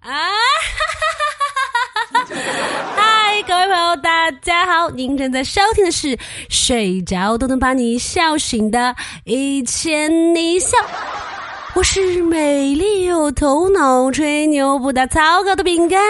啊！嗨，各位朋友，大家好！您正在收听的是《睡着都能把你笑醒的一千你笑》，我是美丽又头脑、吹牛不打草稿的饼干。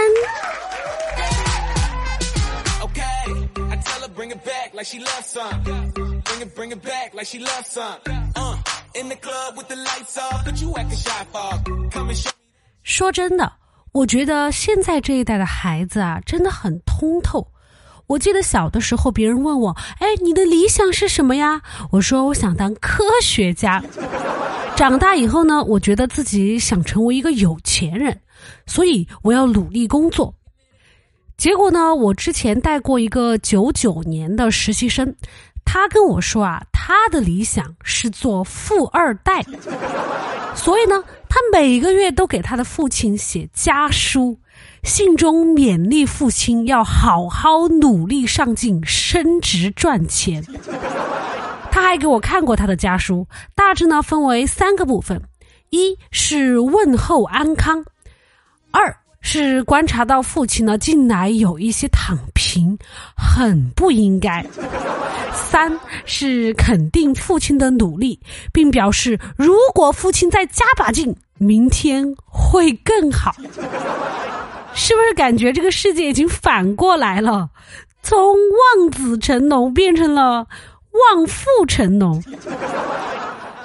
说真的，我觉得现在这一代的孩子啊，真的很通透。我记得小的时候，别人问我：“哎，你的理想是什么呀？”我说：“我想当科学家。” 长大以后呢，我觉得自己想成为一个有钱人，所以我要努力工作。结果呢，我之前带过一个九九年的实习生，他跟我说啊，他的理想是做富二代，所以呢。他每个月都给他的父亲写家书，信中勉励父亲要好好努力上进、升职赚钱。他还给我看过他的家书，大致呢分为三个部分：一是问候安康，二是观察到父亲呢近来有一些躺平，很不应该。三是肯定父亲的努力，并表示如果父亲再加把劲，明天会更好。是不是感觉这个世界已经反过来了？从望子成龙变成了望父成龙？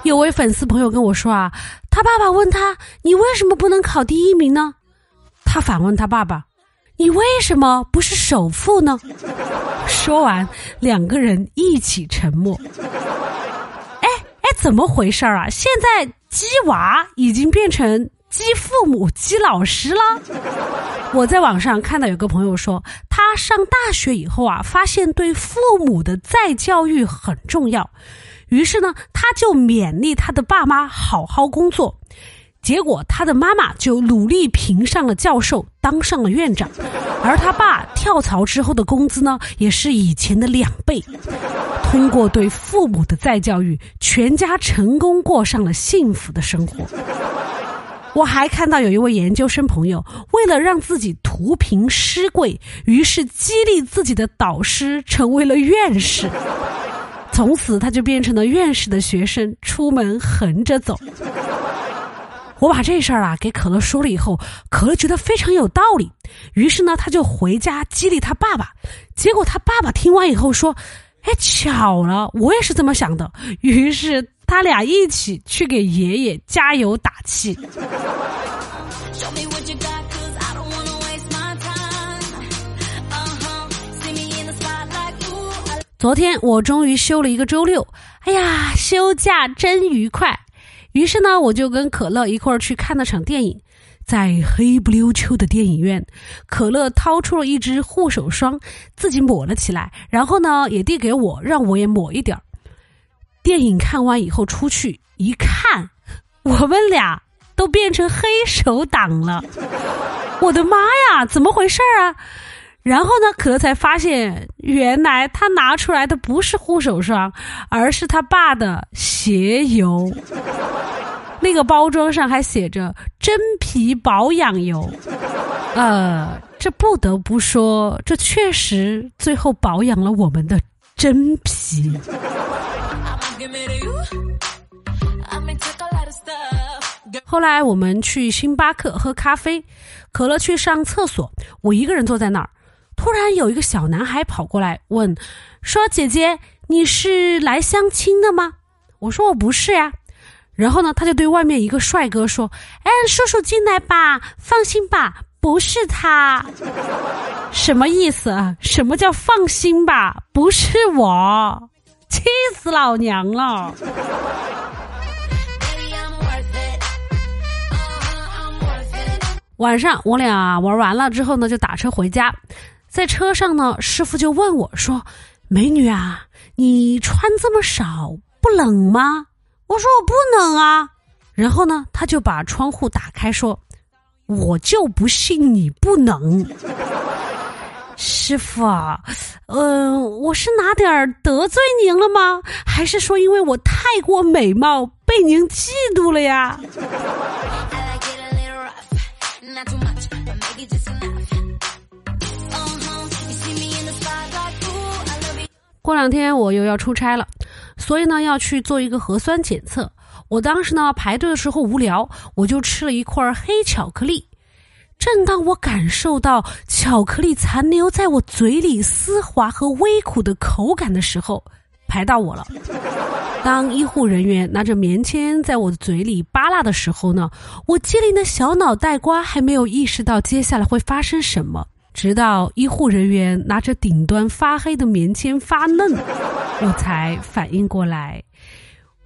有位粉丝朋友跟我说啊，他爸爸问他：“你为什么不能考第一名呢？”他反问他爸爸：“你为什么不是首富呢？”说完，两个人一起沉默。哎哎，怎么回事啊？现在鸡娃已经变成鸡父母、鸡老师了。我在网上看到有个朋友说，他上大学以后啊，发现对父母的再教育很重要，于是呢，他就勉励他的爸妈好好工作。结果他的妈妈就努力评上了教授，当上了院长，而他爸跳槽之后的工资呢，也是以前的两倍。通过对父母的再教育，全家成功过上了幸福的生活。我还看到有一位研究生朋友，为了让自己图贫诗贵，于是激励自己的导师成为了院士，从此他就变成了院士的学生，出门横着走。我把这事儿啊给可乐说了以后，可乐觉得非常有道理，于是呢，他就回家激励他爸爸。结果他爸爸听完以后说：“哎，巧了，我也是这么想的。”于是他俩一起去给爷爷加油打气。昨天我终于休了一个周六，哎呀，休假真愉快。于是呢，我就跟可乐一块儿去看了场电影，在黑不溜秋的电影院，可乐掏出了一支护手霜，自己抹了起来，然后呢，也递给我，让我也抹一点儿。电影看完以后出去一看，我们俩都变成黑手党了，我的妈呀，怎么回事儿啊？然后呢？可乐才发现，原来他拿出来的不是护手霜，而是他爸的鞋油。那个包装上还写着“真皮保养油”。呃，这不得不说，这确实最后保养了我们的真皮。后来我们去星巴克喝咖啡，可乐去上厕所，我一个人坐在那儿。突然有一个小男孩跑过来问，说：“姐姐，你是来相亲的吗？”我说：“我不是呀。”然后呢，他就对外面一个帅哥说：“哎，叔叔进来吧，放心吧，不是他。”什么意思啊？什么叫放心吧？不是我，气死老娘了！晚上我俩玩完了之后呢，就打车回家。在车上呢，师傅就问我说：“美女啊，你穿这么少，不冷吗？”我说：“我不冷啊。”然后呢，他就把窗户打开说：“我就不信你不冷，师傅啊，嗯，我是哪点儿得罪您了吗？还是说因为我太过美貌被您嫉妒了呀？”过两天我又要出差了，所以呢要去做一个核酸检测。我当时呢排队的时候无聊，我就吃了一块黑巧克力。正当我感受到巧克力残留在我嘴里丝滑和微苦的口感的时候，排到我了。当医护人员拿着棉签在我的嘴里扒拉的时候呢，我机灵的小脑袋瓜还没有意识到接下来会发生什么。直到医护人员拿着顶端发黑的棉签发愣，我才反应过来。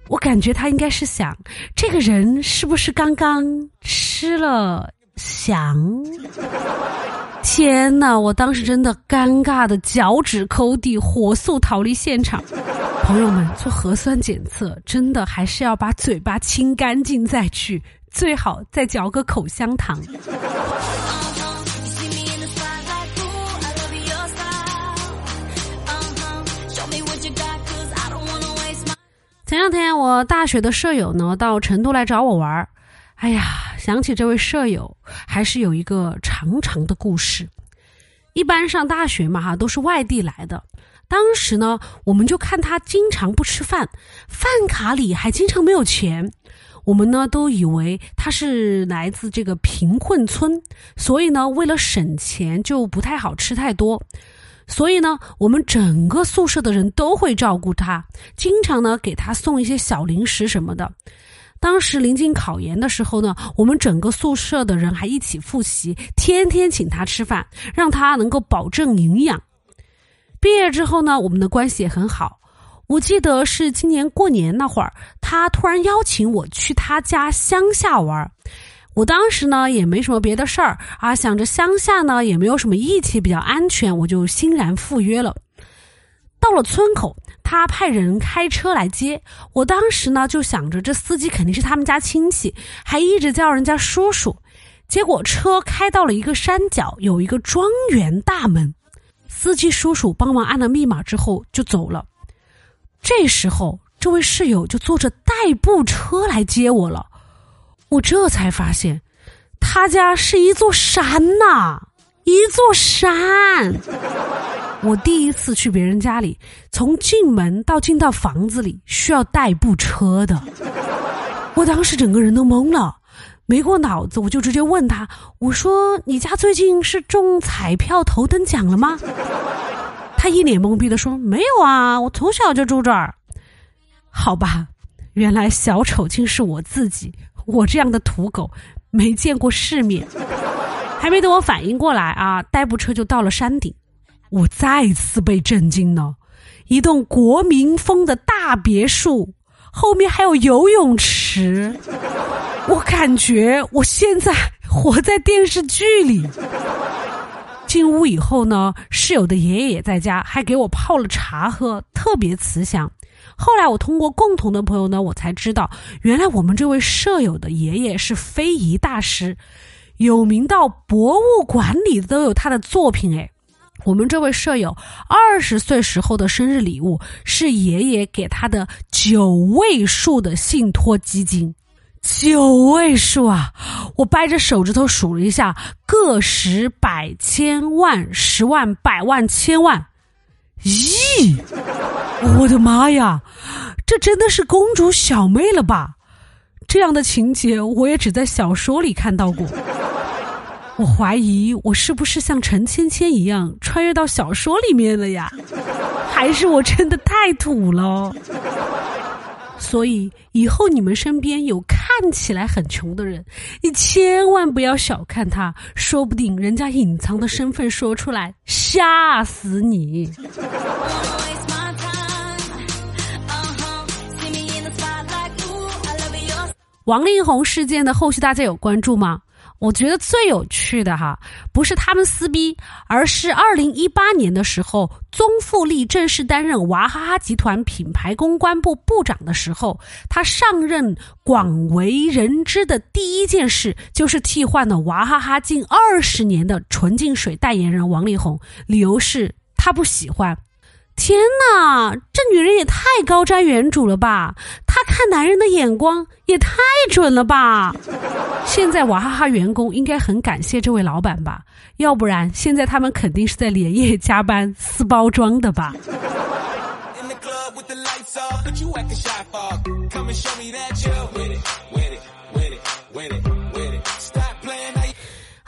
我感觉他应该是想，这个人是不是刚刚吃了？翔，天哪！我当时真的尴尬的脚趾抠地，火速逃离现场。朋友们，做核酸检测真的还是要把嘴巴清干净再去，最好再嚼个口香糖。我大学的舍友呢到成都来找我玩。哎呀，想起这位舍友，还是有一个长长的故事。一般上大学嘛，哈，都是外地来的。当时呢，我们就看他经常不吃饭，饭卡里还经常没有钱。我们呢，都以为他是来自这个贫困村，所以呢，为了省钱，就不太好吃太多。所以呢，我们整个宿舍的人都会照顾他，经常呢给他送一些小零食什么的。当时临近考研的时候呢，我们整个宿舍的人还一起复习，天天请他吃饭，让他能够保证营养。毕业之后呢，我们的关系也很好。我记得是今年过年那会儿，他突然邀请我去他家乡下玩。我当时呢也没什么别的事儿啊，想着乡下呢也没有什么义气，比较安全，我就欣然赴约了。到了村口。他派人开车来接我，当时呢就想着这司机肯定是他们家亲戚，还一直叫人家叔叔。结果车开到了一个山脚，有一个庄园大门，司机叔叔帮忙按了密码之后就走了。这时候，这位室友就坐着代步车来接我了。我这才发现，他家是一座山呐，一座山。我第一次去别人家里，从进门到进到房子里需要代步车的，我当时整个人都懵了，没过脑子，我就直接问他：“我说你家最近是中彩票头等奖了吗？”他一脸懵逼的说：“没有啊，我从小就住这儿。”好吧，原来小丑竟是我自己，我这样的土狗没见过世面，还没等我反应过来啊，代步车就到了山顶。我再次被震惊了，一栋国民风的大别墅，后面还有游泳池，我感觉我现在活在电视剧里。进屋以后呢，室友的爷爷也在家，还给我泡了茶喝，特别慈祥。后来我通过共同的朋友呢，我才知道，原来我们这位舍友的爷爷是非遗大师，有名到博物馆里都有他的作品，哎。我们这位舍友二十岁时候的生日礼物是爷爷给他的九位数的信托基金，九位数啊！我掰着手指头数了一下，个十百千万十万百万千万亿！我的妈呀，这真的是公主小妹了吧？这样的情节我也只在小说里看到过。我怀疑我是不是像陈芊芊一样穿越到小说里面了呀？还是我真的太土了？所以以后你们身边有看起来很穷的人，你千万不要小看他，说不定人家隐藏的身份说出来吓死你。王力宏事件的后续，大家有关注吗？我觉得最有趣的哈，不是他们撕逼，而是二零一八年的时候，宗馥莉正式担任娃哈哈集团品牌公关部部长的时候，他上任广为人知的第一件事就是替换了娃哈哈近二十年的纯净水代言人王力宏，理由是他不喜欢。天哪，这女人也太高瞻远瞩了吧！她看男人的眼光也太准了吧！现在娃哈哈员工应该很感谢这位老板吧？要不然现在他们肯定是在连夜加班撕包装的吧？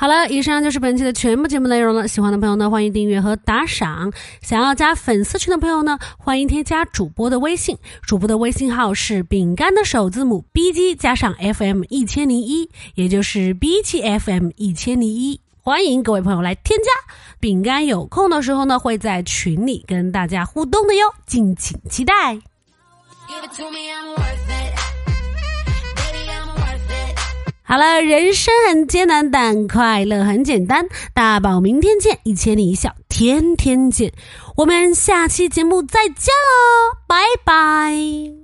好了，以上就是本期的全部节目内容了。喜欢的朋友呢，欢迎订阅和打赏。想要加粉丝群的朋友呢，欢迎添加主播的微信，主播的微信号是饼干的首字母 B G 加上 F M 一千零一，也就是 B G F M 一千零一。欢迎各位朋友来添加，饼干有空的时候呢，会在群里跟大家互动的哟，敬请期待。Give it to me, I'm worth it. 好了，人生很艰难，但快乐很简单。大宝，明天见，一千里一笑，天天见。我们下期节目再见喽，拜拜。